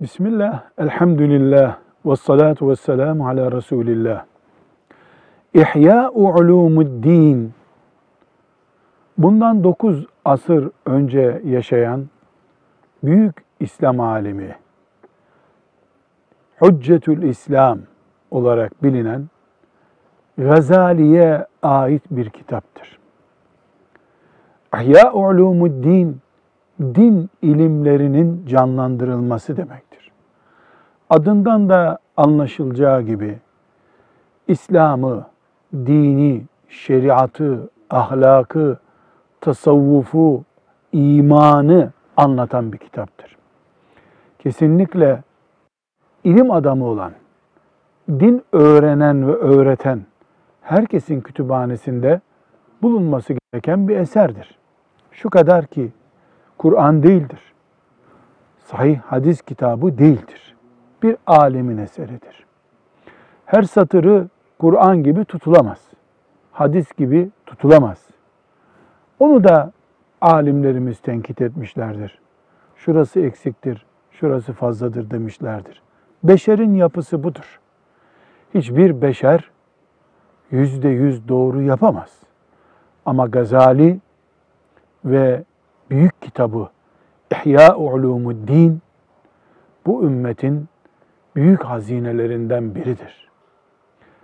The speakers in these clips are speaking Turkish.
Bismillah, elhamdülillah, ve salatu ve selamu ala Resulillah. İhya'u ulumuddin. Bundan 9 asır önce yaşayan büyük İslam alimi, Hüccetül İslam olarak bilinen Gazali'ye ait bir kitaptır. İhya'u ulumuddin, din ilimlerinin canlandırılması demektir. Adından da anlaşılacağı gibi İslam'ı, dini, şeriatı, ahlakı, tasavvufu, imanı anlatan bir kitaptır. Kesinlikle ilim adamı olan, din öğrenen ve öğreten herkesin kütüphanesinde bulunması gereken bir eserdir. Şu kadar ki Kur'an değildir. Sahih hadis kitabı değildir. Bir alemin eseridir. Her satırı Kur'an gibi tutulamaz. Hadis gibi tutulamaz. Onu da alimlerimiz tenkit etmişlerdir. Şurası eksiktir, şurası fazladır demişlerdir. Beşerin yapısı budur. Hiçbir beşer yüzde yüz doğru yapamaz. Ama Gazali ve büyük kitabı İhya Ulumuddin bu ümmetin büyük hazinelerinden biridir.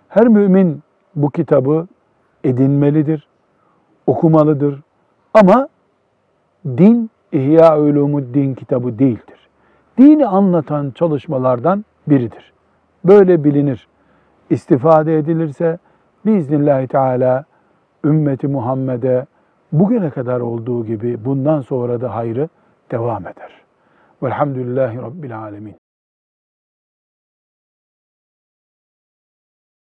Her mümin bu kitabı edinmelidir, okumalıdır. Ama din İhya Ulumuddin kitabı değildir. Dini anlatan çalışmalardan biridir. Böyle bilinir. İstifade edilirse biiznillahü teala ümmeti Muhammed'e bugüne kadar olduğu gibi bundan sonra da hayrı devam eder. Velhamdülillahi Rabbil Alemin.